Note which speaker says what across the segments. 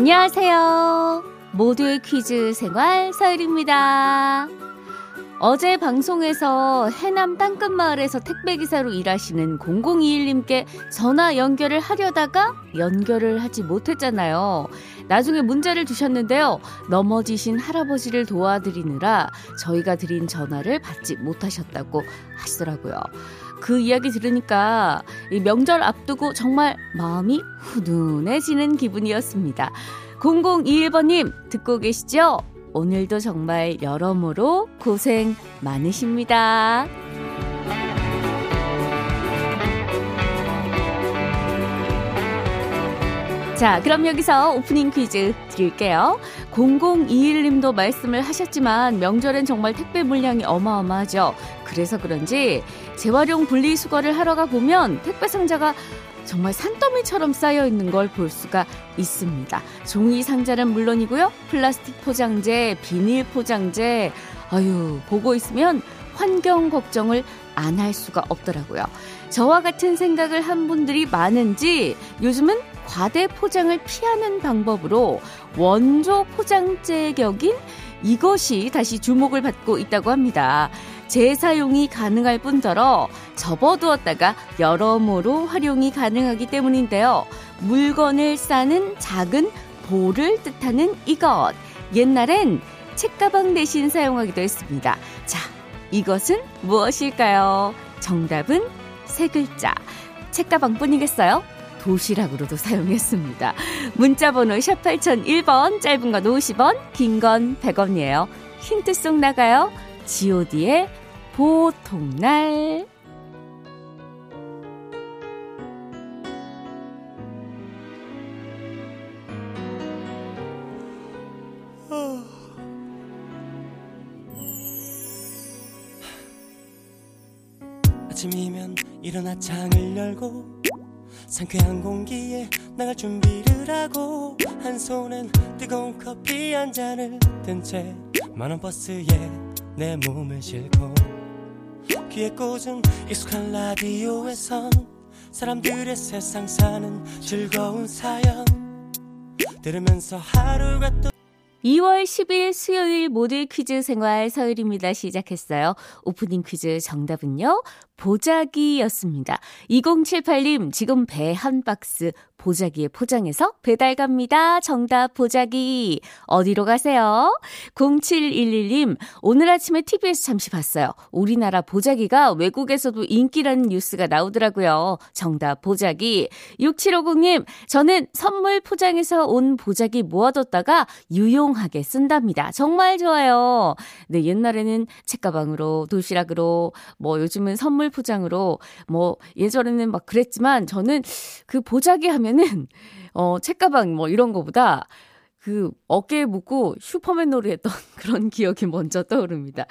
Speaker 1: 안녕하세요. 모두의 퀴즈 생활 서율입니다. 어제 방송에서 해남 땅끝 마을에서 택배기사로 일하시는 0021님께 전화 연결을 하려다가 연결을 하지 못했잖아요. 나중에 문자를 주셨는데요. 넘어지신 할아버지를 도와드리느라 저희가 드린 전화를 받지 못하셨다고 하시더라고요. 그 이야기 들으니까 이 명절 앞두고 정말 마음이 훈훈해지는 기분이었습니다. 0021번님 듣고 계시죠? 오늘도 정말 여러모로 고생 많으십니다. 자, 그럼 여기서 오프닝 퀴즈 드릴게요. 0021님도 말씀을 하셨지만 명절엔 정말 택배 물량이 어마어마하죠. 그래서 그런지 재활용 분리수거를 하러 가 보면 택배 상자가 정말 산더미처럼 쌓여 있는 걸 볼 수가 있습니다. 종이 상자는 물론이고요. 플라스틱 포장재, 비닐 포장재, 아유, 보고 있으면 환경 걱정을 안 할 수가 없더라고요. 저와 같은 생각을 한 분들이 많은지 요즘은 과대 포장을 피하는 방법으로 원조 포장재 격인 이것이 다시 주목을 받고 있다고 합니다. 재사용이 가능할 뿐더러 접어두었다가 여러모로 활용이 가능하기 때문인데요. 물건을 싸는 작은 볼을 뜻하는 이것. 옛날엔 책가방 대신 사용하기도 했습니다. 자, 이것은 무엇일까요? 정답은 세 글자. 책가방 뿐이겠어요? 도시락으로도 사용했습니다. 문자번호 샵 8001번, 짧은 건 50원, 긴 건 100원이에요. 힌트송 나가요. God의 보통날.
Speaker 2: 아침이면 일어나 창을 열고 상쾌한 공기에 나갈 준비를 하고 한 손엔 뜨거운 커피 한 잔을 든 채 만원 버스에 내 몸을 싣고 귀에 꽂은 익숙한 라디오에선 사람들의 세상 사는 즐거운 사연 들으면서 하루가 또
Speaker 1: 2월 10일 수요일 모두 퀴즈 생활 서율입니다. 시작했어요. 오프닝 퀴즈 정답은요. 보자기였습니다. 2078님, 지금 배 한 박스 보자기에 포장해서 배달 갑니다. 정답 보자기. 어디로 가세요? 0711님, 오늘 아침에 TV에서 잠시 봤어요. 우리나라 보자기가 외국에서도 인기라는 뉴스가 나오더라고요. 정답 보자기. 6750님, 저는 선물 포장해서 온 보자기 모아뒀다가 유용하게 쓴답니다. 정말 좋아요. 네, 옛날에는 책가방으로, 도시락으로, 뭐 요즘은 선물 포장으로, 뭐 예전에는 막 그랬지만 저는 그 보자기 하면 은, 어, 책가방 뭐 이런 거보다 그 어깨에 묻고 슈퍼맨 놀이 했던 그런 기억이 먼저 떠오릅니다.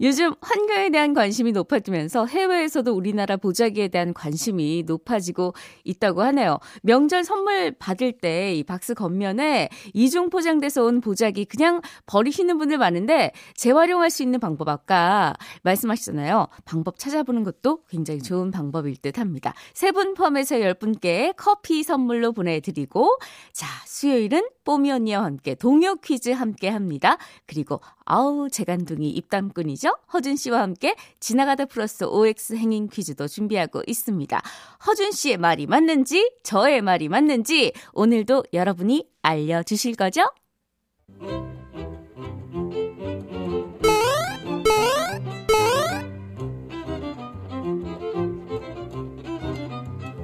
Speaker 1: 요즘 환경에 대한 관심이 높아지면서 해외에서도 우리나라 보자기에 대한 관심이 높아지고 있다고 하네요. 명절 선물 받을 때 이 박스 겉면에 이중 포장돼서 온 보자기 그냥 버리시는 분들 많은데 재활용할 수 있는 방법 아까 말씀하셨잖아요. 방법 찾아보는 것도 굉장히 좋은 방법일 듯 합니다. 세 분 포함해서 10분께 커피 선물로 보내드리고 자 수요일은 뽀미 언니 와 함께 동요 퀴즈 함께 합니다. 그리고 아우 재간둥이 입담꾼이죠. 허준 씨와 함께 지나가다 플러스 OX 행인 퀴즈도 준비하고 있습니다. 허준 씨의 말이 맞는지 저의 말이 맞는지 오늘도 여러분이 알려주실 거죠?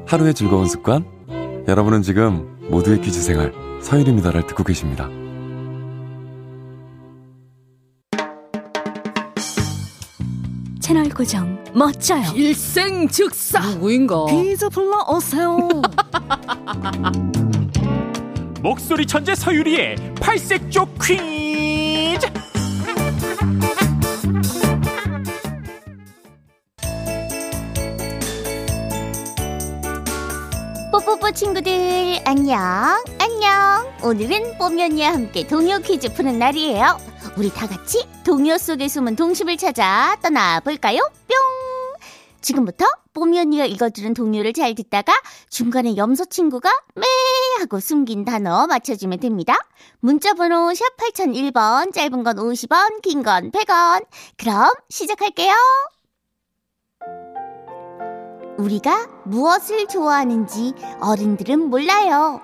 Speaker 3: 하루의 즐거운 습관 여러분은 지금 모두의 퀴즈 생활 서일입니다를 듣고 계십니다.
Speaker 1: 채널 고정 멋져요.
Speaker 4: 일생 즉사 누구인가?
Speaker 1: 퀴즈 불러 오세요.
Speaker 5: 목소리 천재 서유리의 팔색조 퀴
Speaker 1: 뽀뽀뽀 친구들 안녕 안녕 오늘은 언니와 함께 동요 퀴즈 푸는 날이에요 우리 다 같이 동요 속에 숨은 동심을 찾아 떠나볼까요? 뿅
Speaker 6: 지금부터 언니가 읽어주는 동요를 잘 듣다가 중간에 염소 친구가 매 하고 숨긴 단어 맞춰주면 됩니다. 문자번호 샵 8001번, 짧은 건 50원, 긴 건 100원. 그럼 시작할게요. 우리가 무엇을 좋아하는지 어른들은 몰라요.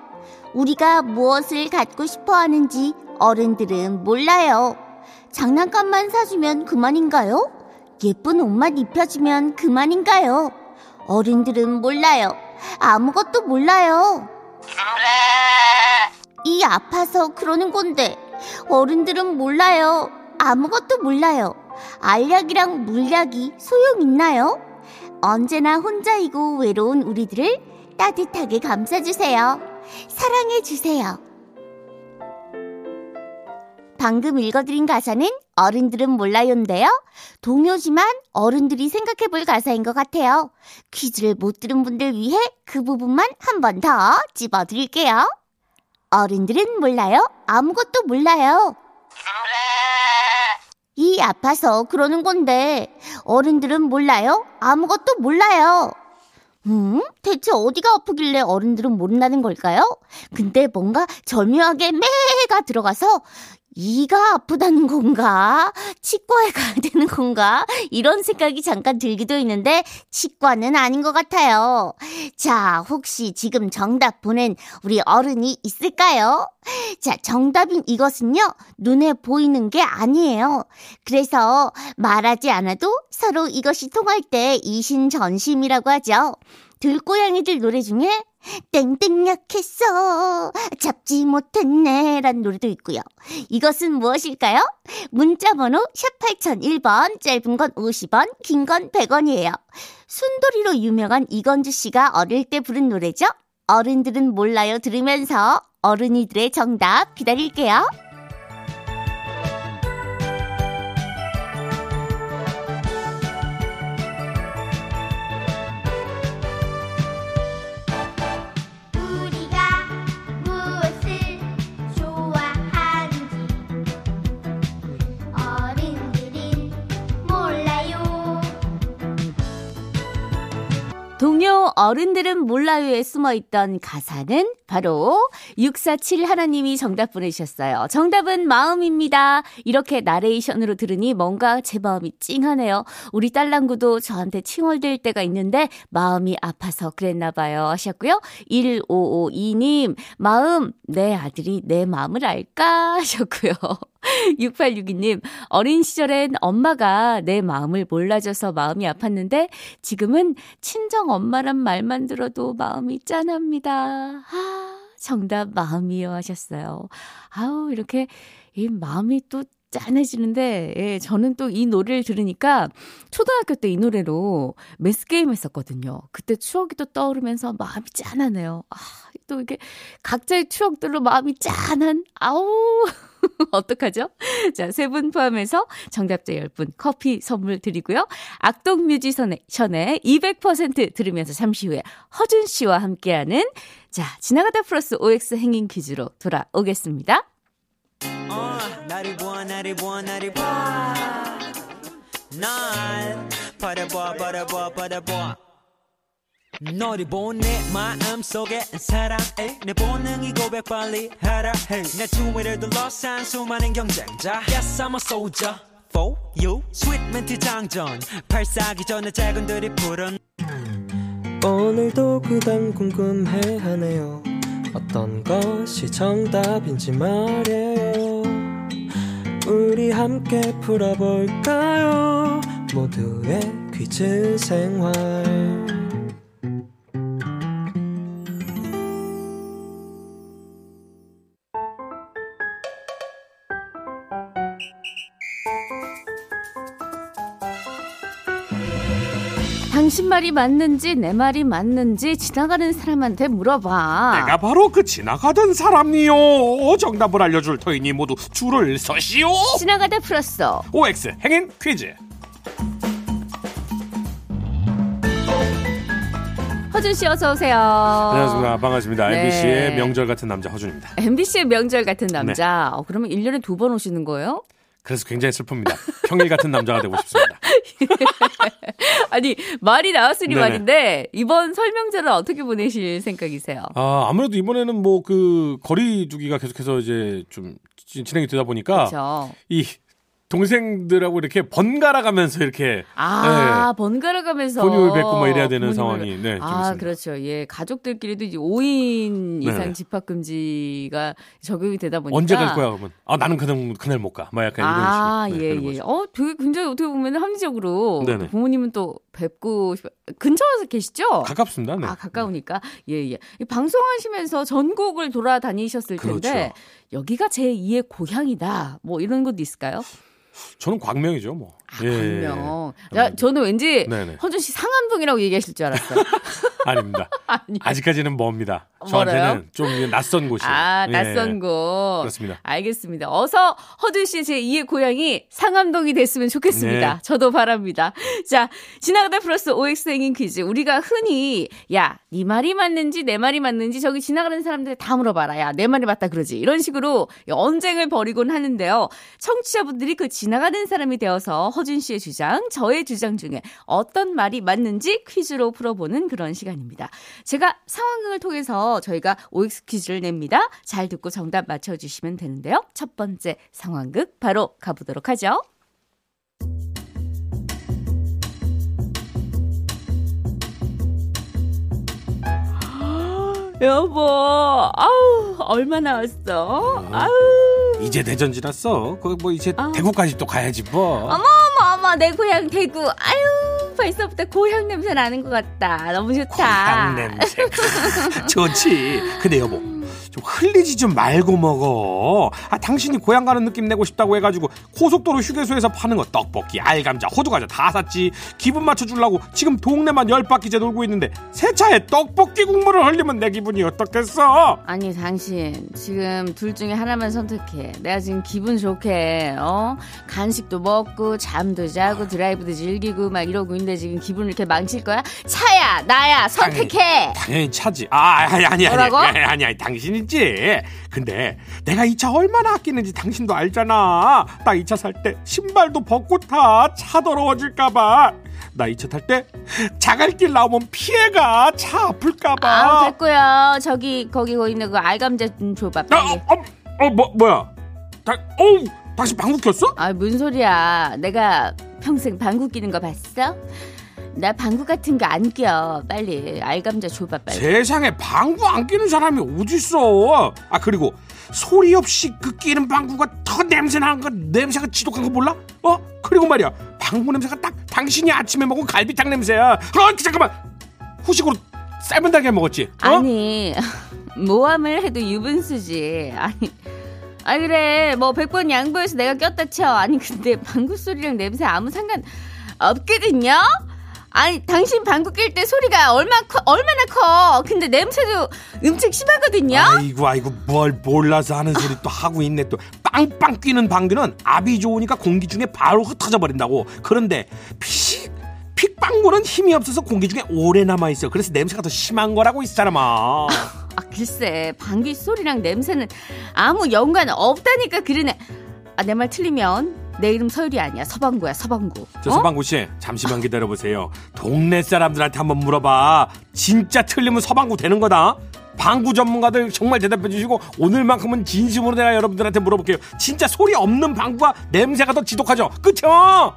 Speaker 6: 우리가 무엇을 갖고 싶어 하는지 어른들은 몰라요. 장난감만 사주면 그만인가요? 예쁜 옷만 입혀주면 그만인가요? 어른들은 몰라요. 아무것도 몰라요. 이 아파서 그러는 건데 어른들은 몰라요. 아무것도 몰라요. 알약이랑 물약이 소용 있나요? 언제나 혼자이고 외로운 우리들을 따뜻하게 감싸주세요. 사랑해주세요. 방금 읽어드린 가사는 어른들은 몰라요인데요. 동요지만 어른들이 생각해 볼 가사인 것 같아요. 퀴즈를 못 들은 분들 위해 그 부분만 한 번더 집어드릴게요. 어른들은 몰라요. 아무것도 몰라요. 이 아파서 그러는 건데 어른들은 몰라요. 아무것도 몰라요. 음? 대체 어디가 아프길래 어른들은 모른다는 걸까요? 근데 뭔가 절묘하게 매가 들어가서 이가 아프다는 건가? 치과에 가야 되는 건가? 이런 생각이 잠깐 들기도 했는데 치과는 아닌 것 같아요. 자, 혹시 지금 정답 보낸 우리 어른이 있을까요? 자, 정답인 이것은요, 눈에 보이는 게 아니에요. 그래서 말하지 않아도 서로 이것이 통할 때 이신전심이라고 하죠. 들고양이들 노래 중에 땡땡 약했어 잡지 못했네 란 노래도 있고요. 이것은 무엇일까요? 문자번호 샵 8001번 짧은 건 50원 긴 건 100원이에요. 순돌이로 유명한 이건주 씨가 어릴 때 부른 노래죠. 어른들은 몰라요 들으면서 어른이들의 정답 기다릴게요. 동요 어른들은 몰라요에 숨어 있던 가사는 바로 647 하나님이 정답 보내주셨어요. 정답은 마음입니다. 이렇게 나레이션으로 들으니 뭔가 제 마음이 찡하네요. 우리 딸랑구도 저한테 칭얼댈 때가 있는데 마음이 아파서 그랬나 봐요. 하셨고요. 1552님, 마음, 내 아들이 내 마음을 알까? 하셨고요. 6862님, 어린 시절엔 엄마가 내 마음을 몰라줘서 마음이 아팠는데 지금은 친정 엄마란 말만 들어도 마음이 짠합니다. 아, 정답 마음이요 하셨어요. 아우, 이렇게 이 마음이 또 짠해지는데, 예, 저는 또 이 노래를 들으니까 초등학교 때 이 노래로 매스게임 했었거든요. 그때 추억이 또 떠오르면서 마음이 짠하네요. 아, 또 이게 각자의 추억들로 마음이 짠한, 아우. 어떡하죠? 자, 세 분 포함해서 정답자 10분 커피 선물 드리고요. 악동 뮤지션의 200% 들으면서 잠시 후에 허준 씨와 함께하는 자, 지나가다 플러스 OX 행인 퀴즈로 돌아오겠습니다.
Speaker 7: 어, 나를 보아 나를 보아 나를 보아 날 바라보아 바라보아 바라보아 너를 본내 마음속에 사랑해 내 본능이 고백 빨리 하라 해내 주위를 둘러싼 수많은 경쟁자 Yes I'm a soldier for you. 스윗 멘트 장전 발사기 전에 작은들이 푸른.
Speaker 8: 오늘도 그단 궁금해하네요. 어떤 것이 정답인지 말이에요. 우리 함께 풀어볼까요? 모두의 퀴즈 생활
Speaker 6: 말이 맞는지 내 말이 맞는지 지나가는 사람한테 물어봐.
Speaker 5: 내가 바로 그 지나가던 사람이요. 정답을 알려줄 터이니 모두 줄을 서시오.
Speaker 6: 지나가다 플러스
Speaker 5: OX 행인 퀴즈.
Speaker 6: 허준 씨 어서 오세요.
Speaker 1: 안녕하십니까. 반갑습니다.
Speaker 6: 네.
Speaker 1: MBC의 명절 같은 남자 허준입니다.
Speaker 6: MBC의 명절 같은 남자. 어, 그러면 1년에 두 번 오시는 거예요?
Speaker 1: 그래서 굉장히 슬픕니다. 평일 같은 남자가 되고 싶습니다. 아니 말이 나왔으니
Speaker 5: 네네.
Speaker 1: 말인데 이번 설명절은 어떻게 보내실 생각이세요?
Speaker 5: 아, 아무래도 이번에는 뭐 그 거리 두기가 계속해서 이제 좀 지- 진행이 되다 보니까
Speaker 1: 그렇죠.
Speaker 5: 이 동생들하고 이렇게 번갈아 가면서 이렇게
Speaker 1: 아 번갈아 가면서
Speaker 5: 본인을 뵙고 뭐 이래야 되는 상황이 네, 좀
Speaker 1: 아,
Speaker 5: 있습니다.
Speaker 1: 그렇죠. 예, 가족들끼리도 이제 5인 이상
Speaker 5: 네네.
Speaker 1: 집합 금지가 적용이 되다 보니까
Speaker 5: 언제 갈 거야 그러면 아 나는 그날 그날 못 가. 막 약간
Speaker 1: 아,
Speaker 5: 이런 식으로 네,
Speaker 1: 예, 예. 어, 되게 굉장히 어떻게 보면 합리적으로
Speaker 5: 네네.
Speaker 1: 부모님은 또 뵙고 싶... 근처에서 계시죠?
Speaker 5: 가깝습니다. 네.
Speaker 1: 아, 가까우니까. 예, 예. 이 방송하시면서 전국을 돌아다니셨을 텐데
Speaker 5: 그렇죠.
Speaker 1: 여기가 제 2의 고향이다. 뭐 이런 것도 있을까요?
Speaker 5: 저는 광명이죠, 뭐.
Speaker 1: 아, 광명. 야,
Speaker 5: 음.
Speaker 1: 저는 왠지
Speaker 5: 네네.
Speaker 1: 허준 씨 상암동이라고 얘기하실 줄 알았어요.
Speaker 5: 아닙니다.
Speaker 1: 아니.
Speaker 5: 아직까지는.
Speaker 1: 멀어요?
Speaker 5: 저한테는 좀 낯선 곳이에요.
Speaker 1: 아,
Speaker 5: 예.
Speaker 1: 낯선 곳.
Speaker 5: 그렇습니다.
Speaker 1: 알겠습니다. 어서 허준 씨의 제2의 고향이 상암동이 됐으면 좋겠습니다.
Speaker 5: 네.
Speaker 1: 저도 바랍니다. 자, 지나가다 플러스 OX 행인 퀴즈. 우리가 흔히, 야, 네 말이 맞는지 내 말이 맞는지 저기 지나가는 사람들 다 물어봐라. 야, 내 말이 맞다 그러지. 이런 식으로 언쟁을 벌이곤 하는데요. 청취자분들이 그 지 나가는 사람이 되어서 허준 씨의 주장, 저의 주장 중에 어떤 말이 맞는지 퀴즈로 풀어보는 그런 시간입니다. 제가 상황극을 통해서 저희가 OX 퀴즈를 냅니다. 잘 듣고 정답 맞춰주시면 되는데요. 첫 번째 상황극 바로 가보도록 하죠. 여보, 아우, 얼마 나왔어? 아우.
Speaker 5: 이제 대전 지났어. 거기 뭐 이제
Speaker 1: 아.
Speaker 5: 대구까지 또 가야지 뭐.
Speaker 1: 어머, 어머, 어머, 내 고향 대구. 아유, 벌써부터 고향 냄새 나는 것 같다. 너무 좋다.
Speaker 5: 고향 냄새. 좋지. 근데 여보, 좀 흘리지 좀 말고 먹어. 아, 당신이 고향 가는 느낌 내고 싶다고 해가지고 고속도로 휴게소에서 파는 거 떡볶이, 알감자, 호두과자 다 샀지. 기분 맞춰주려고 지금 동네만 열 바퀴째 돌고 있는데 세차에 떡볶이 국물을 흘리면 내 기분이 어떻겠어?
Speaker 1: 아니 당신 지금 둘 중에 하나만 선택해. 내가 지금 기분 좋게 어 간식도 먹고 잠도 자고 드라이브도 즐기고 막 이러고 있는데 지금 기분을 이렇게 망칠 거야? 차야 나야 선택해.
Speaker 5: 당연히 차지. 아, 아니, 아니, 아니.
Speaker 1: 뭐라고?
Speaker 5: 아니, 아니, 아니, 당신이 지. 근데 내가 이 차 얼마나 아끼는지 당신도 알잖아. 나 이 차 살 때 신발도 벗고 타. 차 더러워질까봐. 나 이 차 탈 때 자갈길 나오면 피해가. 차 아플까봐.
Speaker 1: 아 됐고요. 저기 거기 거기 있는 그 알감자 좀 줘봐
Speaker 5: 어. 어, 어, 뭐, 뭐야? 다, 어우, 당신 방구 꼈어?
Speaker 1: 아 뭔 소리야? 내가 평생 방구 끼는 거 봤어? 나 방구 같은 거 안 껴. 빨리 알감자 줘봐 빨리.
Speaker 5: 세상에 방구 안 끼는 사람이 어딨어. 아, 그리고 소리 없이 그 끼는 방구가 더 냄새 나는 거, 냄새가 지독한 거 몰라? 어? 그리고 말이야, 방구 냄새가 딱 당신이 아침에 먹은 갈비탕 냄새야. 어, 잠깐만. 후식으로 삶은 달걀 먹었지? 어?
Speaker 1: 아니 모함을 해도 유분수지 아니 아 그래 뭐 100번 양보해서 내가 꼈다 쳐 아니 근데 방구 소리랑 냄새 아무 상관 없거든요 아니 당신 방구 낄 때 소리가 얼마 커 얼마나 커? 근데 냄새도 엄청 심하거든요?
Speaker 5: 아이고 아이고 뭘 몰라서 하는 소리 또 하고 있네 또. 빵빵 끼는 방귀는 압이 좋으니까 공기 중에 바로 흩어져 버린다고. 그런데 픽 픽방구는 힘이 없어서 공기 중에 오래 남아 있어. 그래서 냄새가 더 심한 거라고 이 사람아.
Speaker 1: 아 글쎄 방귀 소리랑 냄새는 아무 연관 없다니까 그러네. 아 내 말 틀리면 내 이름 서율이 아니야. 서방구야 서방구.
Speaker 5: 저
Speaker 1: 어?
Speaker 5: 서방구 씨 잠시만 기다려 보세요. 동네 사람들한테 한번 물어봐. 진짜 틀리면 서방구 되는 거다. 방구 전문가들 정말 대답해 주시고 오늘만큼은 진심으로 내가 여러분들한테 물어볼게요. 진짜 소리 없는 방구가 냄새가 더 지독하죠? 그쵸?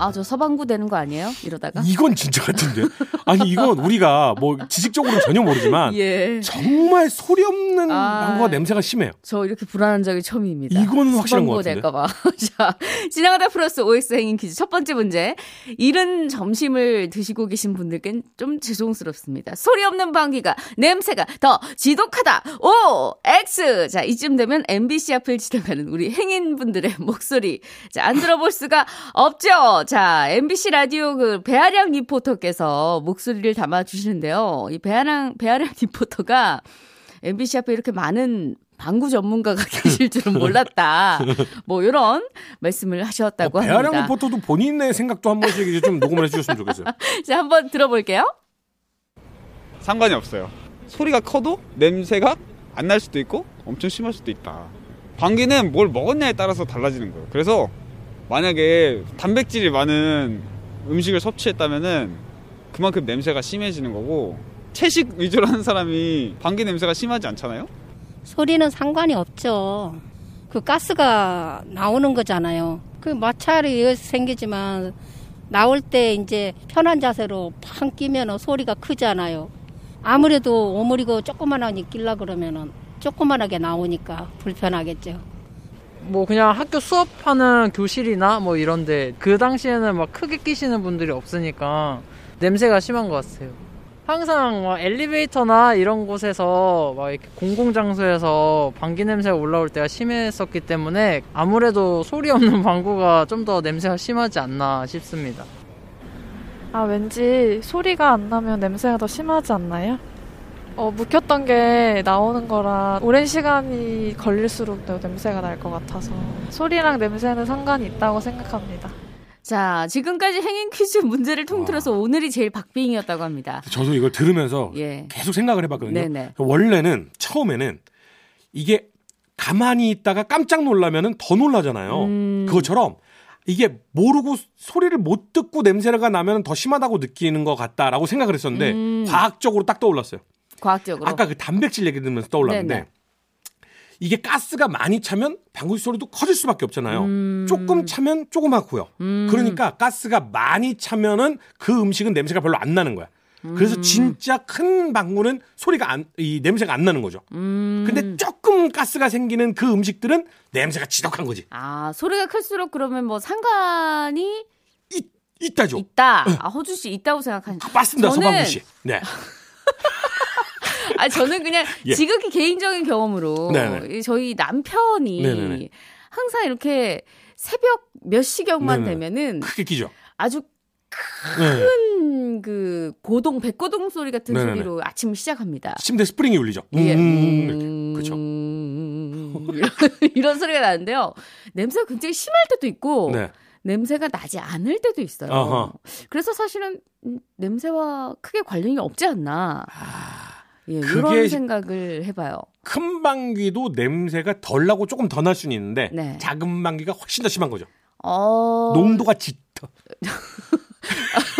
Speaker 1: 아 저 서방구 되는 거 아니에요 이러다가
Speaker 5: 이건 진짜 같은데 아니 이건 우리가 뭐 지식적으로는 전혀 모르지만
Speaker 1: 예.
Speaker 5: 정말 소리 없는
Speaker 1: 아.
Speaker 5: 방구가 냄새가 심해요
Speaker 1: 저 이렇게 불안한 적이 처음입니다.
Speaker 5: 이거는 확실한 것 같은데.
Speaker 1: 될까 봐. 자, 지나가다 플러스 OX 행인 퀴즈 첫 번째 문제. 이른 점심을 드시고 계신 분들께는 좀 죄송스럽습니다. 소리 없는 방귀가 냄새가 더 지독하다. O X. 자, 이쯤 되면 MBC 앞을 지나가는 우리 행인분들의 목소리. 자, 안 들어볼 수가 없죠. 자, MBC 라디오 그 배아량 리포터께서 목소리를 담아 주시는데요. 이 배아량 배아량 리포터가 MBC 앞에 이렇게 많은 방구 전문가가 계실 줄은 몰랐다. 뭐 이런 말씀을 하셨다고
Speaker 5: 어, 배아량
Speaker 1: 합니다.
Speaker 5: 리포터도 본인의 생각도 한 번씩 이제 좀 녹음을 해주셨으면 좋겠어요
Speaker 1: 자, 한번 들어볼게요.
Speaker 9: 상관이 없어요. 소리가 커도 냄새가 안 날 수도 있고 엄청 심할 수도 있다. 방귀는 뭘 먹었냐에 따라서 달라지는 거예요. 그래서 만약에 단백질이 많은 음식을 섭취했다면은 그만큼 냄새가 심해지는 거고 채식 위주로 하는 사람이 방귀 냄새가 심하지 않잖아요?
Speaker 10: 소리는 상관이 없죠. 그 가스가 나오는 거잖아요. 그 마찰이 생기지만 나올 때 이제 편한 자세로 팡 끼면 소리가 크잖아요. 아무래도 오므리고 조그만하게 끼려 그러면은 조그만하게 나오니까 불편하겠죠.
Speaker 11: 뭐 그냥 학교 수업하는 교실이나 뭐 이런데 그 당시에는 막 크게 끼시는 분들이 없으니까 냄새가 심한 것 같아요. 항상 막 엘리베이터나 이런 곳에서 막 이렇게 공공장소에서 방귀 냄새가 올라올 때가 심했었기 때문에 아무래도 소리 없는 방구가 좀 더 냄새가 심하지 않나 싶습니다.
Speaker 12: 아, 왠지 소리가 안 나면 냄새가 더 심하지 않나요? 어, 묵혔던 게 나오는 거라 오랜 시간이 걸릴수록 더 냄새가 날 것 같아서 소리랑 냄새는 상관이 있다고 생각합니다.
Speaker 1: 자, 지금까지 행인 퀴즈 문제를 통틀어서 오늘이 제일 박빙이었다고 합니다.
Speaker 5: 저도 이걸 들으면서
Speaker 1: 예.
Speaker 5: 계속 생각을 해봤거든요.
Speaker 1: 네네.
Speaker 5: 원래는 처음에는 이게 가만히 있다가 깜짝 놀라면은 더 놀라잖아요.
Speaker 1: 음.
Speaker 5: 그것처럼 이게 모르고 소리를 못 듣고 냄새가 나면 더 심하다고 느끼는 것 같다라고 생각을 했었는데
Speaker 1: 음.
Speaker 5: 과학적으로 딱 떠올랐어요.
Speaker 1: 과학적으로.
Speaker 5: 아까 그 단백질 얘기 들으면서 떠올랐는데
Speaker 1: 네네.
Speaker 5: 이게 가스가 많이 차면 방구 소리도 커질 수밖에 없잖아요.
Speaker 1: 음.
Speaker 5: 조금 차면 조그맣고요.
Speaker 1: 음.
Speaker 5: 그러니까 가스가 많이 차면은 그 음식은 냄새가 별로 안 나는 거야. 그래서
Speaker 1: 음.
Speaker 5: 진짜 큰 방구는 소리가 안, 이 냄새가 안 나는 거죠.
Speaker 1: 음.
Speaker 5: 근데 조금 가스가 생기는 그 음식들은 냄새가 지독한 거지.
Speaker 1: 아, 소리가 클수록 그러면 뭐 상관이
Speaker 5: 있다죠.
Speaker 1: 있다. 아, 허준 씨 있다고 생각하는.
Speaker 5: 맞습니다,
Speaker 1: 저는-
Speaker 5: 서방구 씨. 네.
Speaker 1: 아, 저는 그냥
Speaker 5: 예.
Speaker 1: 지극히 개인적인 경험으로
Speaker 5: 네네.
Speaker 1: 이 저희 남편이
Speaker 5: 네네네.
Speaker 1: 항상 이렇게 새벽 몇 시경만
Speaker 5: 네네.
Speaker 1: 되면은
Speaker 5: 크게 끼죠.
Speaker 1: 아주
Speaker 5: 네.
Speaker 1: 큰그 고동 백고동 소리 같은
Speaker 5: 네네네.
Speaker 1: 소리로 아침을 시작합니다.
Speaker 5: 침대 스프링이 울리죠.
Speaker 1: 예.
Speaker 5: 음. 그렇죠.
Speaker 1: 이런, 소리가 나는데요. 냄새가 굉장히 심할 때도 있고
Speaker 5: 네.
Speaker 1: 냄새가 나지 않을 때도 있어요.
Speaker 5: 어허.
Speaker 1: 그래서 사실은 음, 냄새와 크게 관련이 없지 않나. 예,
Speaker 5: 아, 그게
Speaker 1: 생각을 해봐요.
Speaker 5: 큰 방귀도 냄새가 덜 나고 조금 더 날 수는 있는데
Speaker 1: 네.
Speaker 5: 작은 방귀가 훨씬 더 심한 거죠.
Speaker 1: 어...
Speaker 5: 농도가 짙어.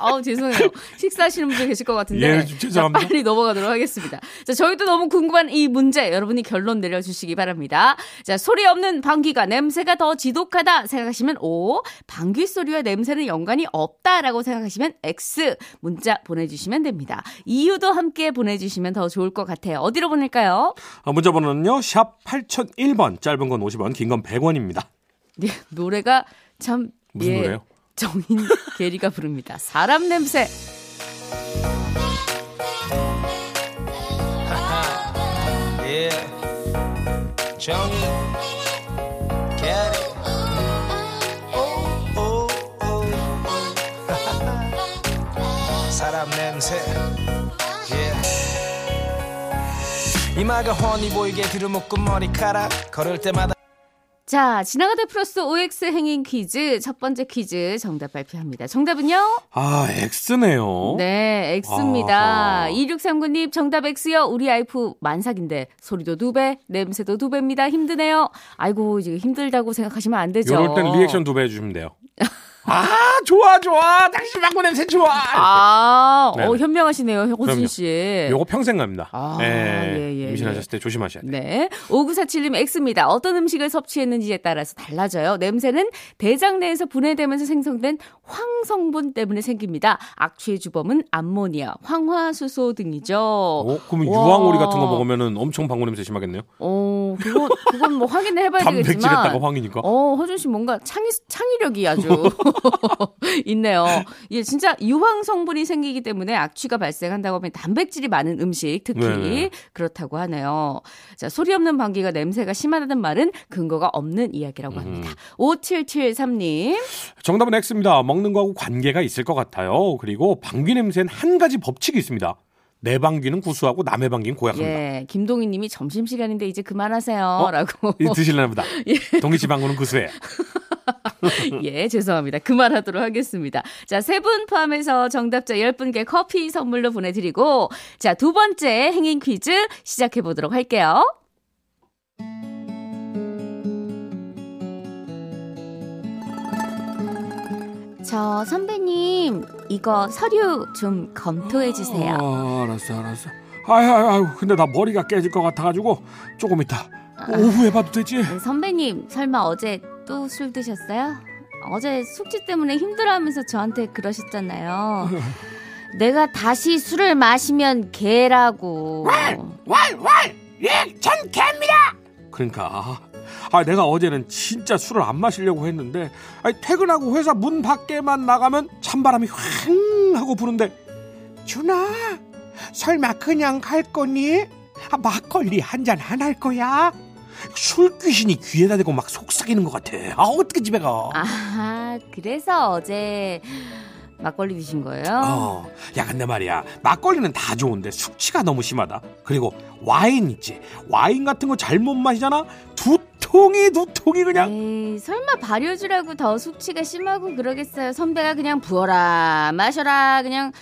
Speaker 1: 아우 죄송해요. 식사하시는 분들 계실 것 같은데.
Speaker 5: 예, 좀 죄송합니다.
Speaker 1: 자, 빨리 넘어가도록 하겠습니다. 자, 저희도 너무 궁금한 이 문제 여러분이 결론 내려주시기 바랍니다. 자, 소리 없는 방귀가 냄새가 더 지독하다 생각하시면 O, 방귀 소리와 냄새는 연관이 없다라고 생각하시면 X 문자 보내주시면 됩니다. 이유도 함께 보내주시면 더 좋을 것 같아요. 어디로 보낼까요?
Speaker 5: 아, 문자 번호는요. 샵 8001번. 짧은 건 50원, 긴 건 100원입니다.
Speaker 1: 예, 노래가 참
Speaker 5: 무슨
Speaker 1: 예,
Speaker 5: 노래요?
Speaker 1: 정인 게리가 부릅니다. 사람 냄새.
Speaker 13: 오, 오, 오. 사람 냄새. Yeah. 이마가 훤히 보이게 들어 묶은 머리카락 걸을 때마다
Speaker 1: 자, 지나가다 플러스 OX 행인 퀴즈 첫 번째 퀴즈 정답 발표합니다. 정답은요?
Speaker 5: 아, X네요.
Speaker 1: 네, X입니다.
Speaker 5: 아하.
Speaker 1: 2639님 정답 X요. 우리 와이프 만삭인데 소리도 두 배, 냄새도 두 배입니다. 힘드네요. 아이고, 이제 힘들다고 생각하시면 안 되죠.
Speaker 5: 이럴 땐 리액션 두 배 해주시면 돼요. 아, 좋아, 좋아. 당신 방구 냄새 좋아.
Speaker 1: 아, 어,
Speaker 5: 네네.
Speaker 1: 현명하시네요, 호진. 씨.
Speaker 5: 요거 평생 갑니다.
Speaker 1: 아,
Speaker 5: 예,
Speaker 1: 예, 예,
Speaker 5: 임신하셨을 때 조심하셔야 돼요.
Speaker 1: 네. 5947님 X입니다. 어떤 음식을 섭취했는지에 따라서 달라져요. 냄새는 대장 내에서 분해되면서 생성된 황성분 때문에 생깁니다. 악취의 주범은 암모니아, 황화수소 등이죠.
Speaker 5: 어, 그러면
Speaker 1: 와.
Speaker 5: 유황오리 같은 거 먹으면은 엄청 방구 냄새 심하겠네요.
Speaker 1: 어, 그건, 그건 뭐 확인을 해봐야 되겠지만.
Speaker 5: 단백질에다가 황이니까.
Speaker 1: 어, 허준 씨 뭔가 창의, 창의력이 아주 있네요. 예, 진짜 유황 성분이 생기기 때문에 악취가 발생한다고 하면 단백질이 많은 음식, 특히
Speaker 5: 네네.
Speaker 1: 그렇다고 하네요. 자, 소리 없는 방귀가 냄새가 심하다는 말은 근거가 없는 이야기라고
Speaker 5: 음.
Speaker 1: 합니다. 5773님.
Speaker 5: 정답은 X입니다. 먹는 거하고 관계가 있을 것 같아요. 그리고 방귀 냄새는 한 가지 법칙이 있습니다. 내 방귀는 구수하고 남의 방귀는 고약합니다.
Speaker 1: 예, 김동희 님이 점심시간인데 이제 그만하세요.
Speaker 5: 어?
Speaker 1: 라고.
Speaker 5: 이 드실려나 보다. 동이치 방구는 구수해.
Speaker 1: 예, 죄송합니다. 그만하도록 하겠습니다. 자, 세 분 포함해서 정답자 10분께 커피 선물로 보내드리고, 자, 두 번째 행인 퀴즈 시작해 보도록 할게요. 저 선배님, 이거 서류 좀 검토해 주세요.
Speaker 5: 아, 알았어, 알았어. 아유, 아유, 근데 나 머리가 깨질 것 같아가지고 조금 있다. 아. 오후에 봐도 되지?
Speaker 1: 선배님, 설마 어제 또 술 드셨어요? 어제 숙취 때문에 힘들어하면서 저한테 그러셨잖아요. 내가 다시 술을 마시면 개라고.
Speaker 5: 왈왈 예, 전 개입니다. 그러니까 아 내가 어제는 진짜 술을 안 마시려고 했는데 아니, 퇴근하고 회사 문 밖에만 나가면 찬바람이 휑 하고 부는데 준아 설마 그냥 갈 거니? 아, 막걸리 한 잔 안 할 거야? 술 귀신이 귀에다 대고 막 속삭이는 것 같아. 아 어떻게 집에 가?
Speaker 1: 아 그래서 어제 막걸리 드신 거예요?
Speaker 5: 어, 야 근데 말이야 막걸리는 다 좋은데 숙취가 너무 심하다. 그리고 와인 있지. 와인 같은 거 잘못 마시잖아. 두 통이 두 통이 그냥.
Speaker 1: 에이, 설마 발효주라고 더 숙취가 심하고 그러겠어요. 선배가 그냥 부어라 마셔라 그냥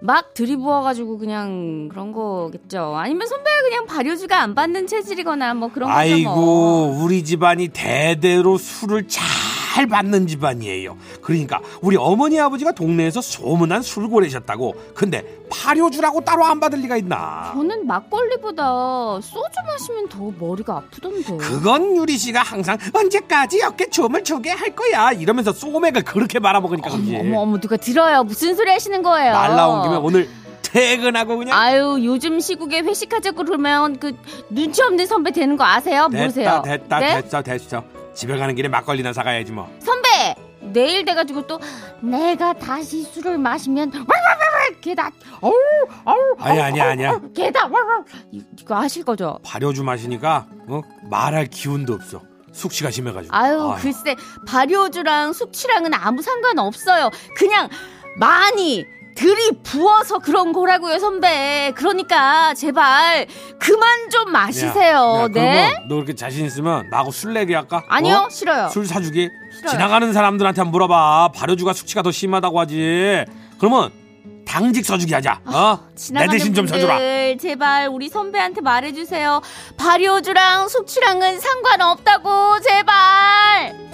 Speaker 1: 막 들이부어가지고 그냥 그런 거겠죠. 아니면 선배가 그냥 발효주가 안 받는 체질이거나 뭐 그런 거죠
Speaker 5: 아이고
Speaker 1: 뭐.
Speaker 5: 우리 집안이 대대로 술을 잘 받는 집안이에요. 그러니까 우리 어머니 아버지가 동네에서 소문난 술고래셨다고. 근데 발효주라고 따로 안 받을 리가 있나?
Speaker 1: 저는 막걸리보다 소주 마시면 더 머리가 아프던데.
Speaker 5: 그건 유리 씨가 항상 언제까지 어깨 춤을 추게 할 거야 이러면서 소맥을 그렇게 말아먹으니까 그렇지.
Speaker 1: 어머 어머 누가 들어요? 무슨 소리 하시는 거예요?
Speaker 5: 말 나온 김에 오늘 퇴근하고 그냥
Speaker 1: 아유 요즘 시국에 회식하자고 그러면 그 눈치 없는 선배 되는 거 아세요? 모르세요?
Speaker 5: 됐다 됐다
Speaker 1: 네?
Speaker 5: 됐어 됐어 집에 가는 길에 막걸리나 사가야지 뭐
Speaker 1: 선배 내일 돼가지고 또 내가 다시 술을 마시면 와와와와 개다 어우 어우
Speaker 5: 아니야,
Speaker 1: 어우,
Speaker 5: 아니야,
Speaker 1: 개다 이- 이거 아실 거죠?
Speaker 5: 발효주 마시니까 어? 말할 기운도 없어 숙취가 심해가지고
Speaker 1: 아유
Speaker 5: 아유.
Speaker 1: 글쎄 발효주랑 숙취랑은 아무 상관 없어요. 그냥 많이 들이 부어서 그런 거라고요 선배. 그러니까 제발 그만 좀 마시세요.
Speaker 5: 야, 야,
Speaker 1: 네?
Speaker 5: 너 이렇게 자신 있으면 나하고 술 내기 할까?
Speaker 1: 아니요
Speaker 5: 어?
Speaker 1: 싫어요.
Speaker 5: 술 사주기
Speaker 1: 싫어요.
Speaker 5: 지나가는 사람들한테 한번 물어봐 발효주가 숙취가 더 심하다고 하지 그러면 당직 써주기 하자 어? 내
Speaker 1: 지나가는
Speaker 5: 대신 좀 서주라
Speaker 1: 제발 우리 선배한테 말해주세요. 발효주랑 숙취랑은 상관없다고 제발.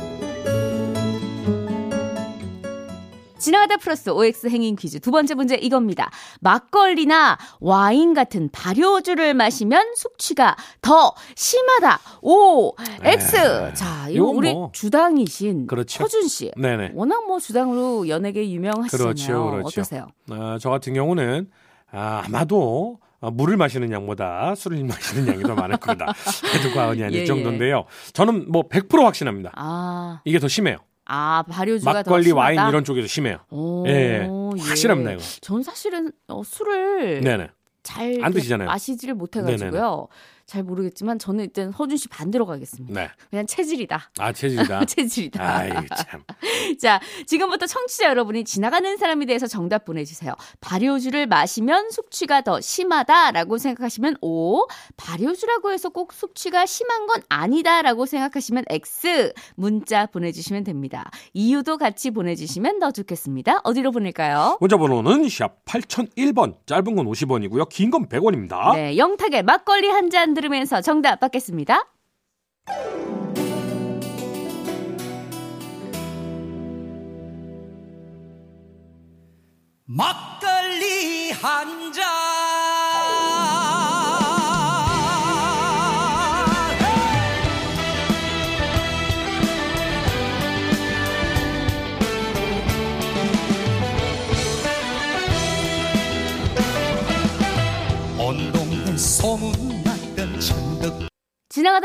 Speaker 1: 지나가다 플러스 OX 행인 퀴즈 두 번째 문제 이겁니다. 막걸리나 와인 같은 발효주를 마시면 숙취가 더 심하다. O, X.
Speaker 5: 에이,
Speaker 1: 자, 이거 우리
Speaker 5: 뭐.
Speaker 1: 주당이신
Speaker 5: 그렇죠.
Speaker 1: 허준 씨.
Speaker 5: 네네
Speaker 1: 워낙 뭐 주당으로 연예계 유명하시잖아요.
Speaker 5: 그렇죠, 그렇죠.
Speaker 1: 어떠세요?
Speaker 5: 어, 저 같은 경우는 아, 아마도 어, 물을 마시는 양보다 술을 마시는 양이 더 많을 거다. 해도 과언이 아닐
Speaker 1: 예, 예.
Speaker 5: 정도인데요. 저는 뭐 100% 확신합니다.
Speaker 1: 아,
Speaker 5: 이게 더 심해요.
Speaker 1: 아 발효주가
Speaker 5: 막걸리? 와인 이런 더 심해요.
Speaker 1: 오,
Speaker 5: 예, 확실합니다, 이거.
Speaker 1: 전 사실은 어, 술을
Speaker 5: 네네.
Speaker 1: 잘
Speaker 5: 안 드시잖아요.
Speaker 1: 마시지를 못해가지고요. 잘 모르겠지만 저는 일단 허준 씨 반대로 가겠습니다.
Speaker 5: 네.
Speaker 1: 그냥 체질이다.
Speaker 5: 아, 체질이다.
Speaker 1: 체질이다.
Speaker 5: 아이, 참.
Speaker 1: 자, 지금부터 청취자 여러분이 지나가는 사람에 대해서 정답 보내주세요. 발효주를 마시면 숙취가 더 심하다라고 생각하시면 O, 발효주라고 해서 꼭 숙취가 심한 건 아니다라고 생각하시면 X 문자 보내주시면 됩니다. 이유도 같이 보내주시면 더 좋겠습니다. 어디로 보낼까요?
Speaker 5: 문자 번호는 샵 8001번. 짧은 건 50원이고요. 긴 건 100원입니다.
Speaker 1: 네, 영탁의 막걸리 한잔 들으면서 정답 받겠습니다.
Speaker 2: 막걸리 한 잔.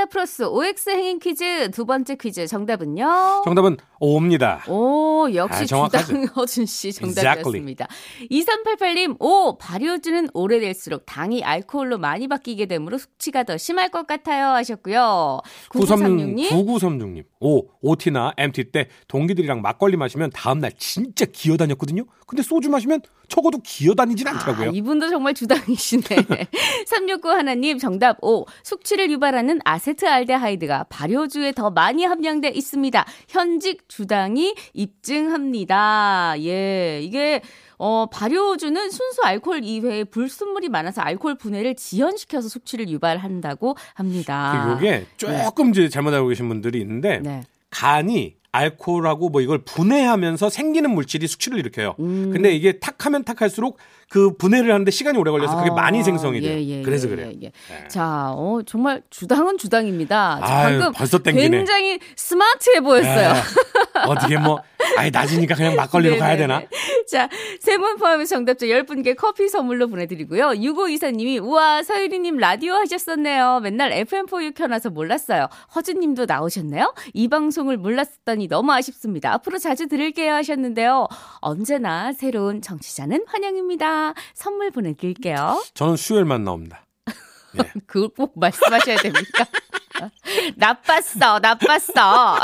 Speaker 1: 지나가다 플러스 OX 행인 퀴즈 두 번째 퀴즈 정답은요?
Speaker 5: 정답은 O입니다.
Speaker 1: 오, 역시
Speaker 5: 아, 정확하죠.
Speaker 1: 주당 허준 씨 정답이었습니다. 2388님, 오, 발효주는 오래될수록 당이 알코올로 많이 바뀌게 되므로 숙취가 더 심할 것 같아요 하셨고요. 9936님,
Speaker 5: 9936님. 오, OT나 MT 때 동기들이랑 막걸리 마시면 다음날 진짜 기어다녔거든요. 근데 소주 마시면 적어도 기어다니진 않더라고요.
Speaker 1: 아, 이분도 정말 주당이시네. 369 하나님 정답 O. 숙취를 유발하는 아세트알데하이드가 발효주에 더 많이 함량돼 있습니다. 현직 주당이 입증합니다. 예, 이게 어, 발효주는 순수 알코올 이외에 불순물이 많아서 알코올 분해를 지연시켜서 숙취를 유발한다고 합니다.
Speaker 5: 이게 조금 이제 잘못 알고 계신 분들이 있는데
Speaker 1: 네.
Speaker 5: 간이 알코올하고 뭐 이걸 분해하면서 생기는 물질이 숙취를 일으켜요.
Speaker 1: 음.
Speaker 5: 근데 이게 탁하면 탁할수록 그 분해를 하는데 시간이 오래 걸려서 그게
Speaker 1: 아,
Speaker 5: 많이 생성이 돼요.
Speaker 1: 예, 예,
Speaker 5: 그래서
Speaker 1: 예,
Speaker 5: 그래요.
Speaker 1: 예, 예. 자, 어, 정말 주당은 주당입니다.
Speaker 5: 아유,
Speaker 1: 방금
Speaker 5: 벌써 땡기네.
Speaker 1: 굉장히 스마트해 보였어요.
Speaker 5: 네. 어떻게 뭐 아예 낮이니까 그냥 막걸리로 가야 되나?
Speaker 1: 자, 세 분 포함해서 정답자 10분께 커피 선물로 보내드리고요. 6524님이, 우와, 서유리님 라디오 하셨었네요. 맨날 FM4U 켜놔서 몰랐어요. 허준님도 나오셨네요. 이 방송을 몰랐었더니 너무 아쉽습니다. 앞으로 자주 들을게요 하셨는데요. 언제나 새로운 정치자는 환영입니다. 선물 보내드릴게요.
Speaker 5: 저는 수요일만 나옵니다.
Speaker 1: 그걸 꼭 말씀하셔야 됩니까? 나빴어, 나빴어.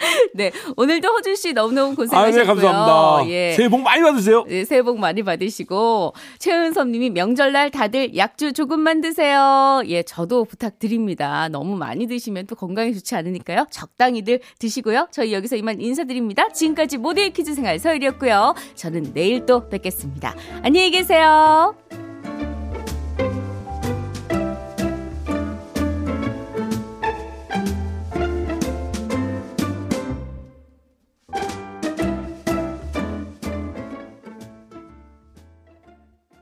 Speaker 1: 네, 오늘도 허준 씨 너무너무
Speaker 5: 아,
Speaker 1: 고생하셨고요.
Speaker 5: 네, 감사합니다.
Speaker 1: 예.
Speaker 5: 새해 복 많이 받으세요.
Speaker 1: 네, 새해 복 많이 받으시고 최은섭 님이 명절날 다들 약주 조금만 드세요. 예, 저도 부탁드립니다. 너무 많이 드시면 또 건강에 좋지 않으니까요. 적당히들 드시고요. 저희 여기서 이만 인사드립니다. 지금까지 모두의 퀴즈 생활 서율이었고요. 저는 내일 또 뵙겠습니다. 안녕히 계세요.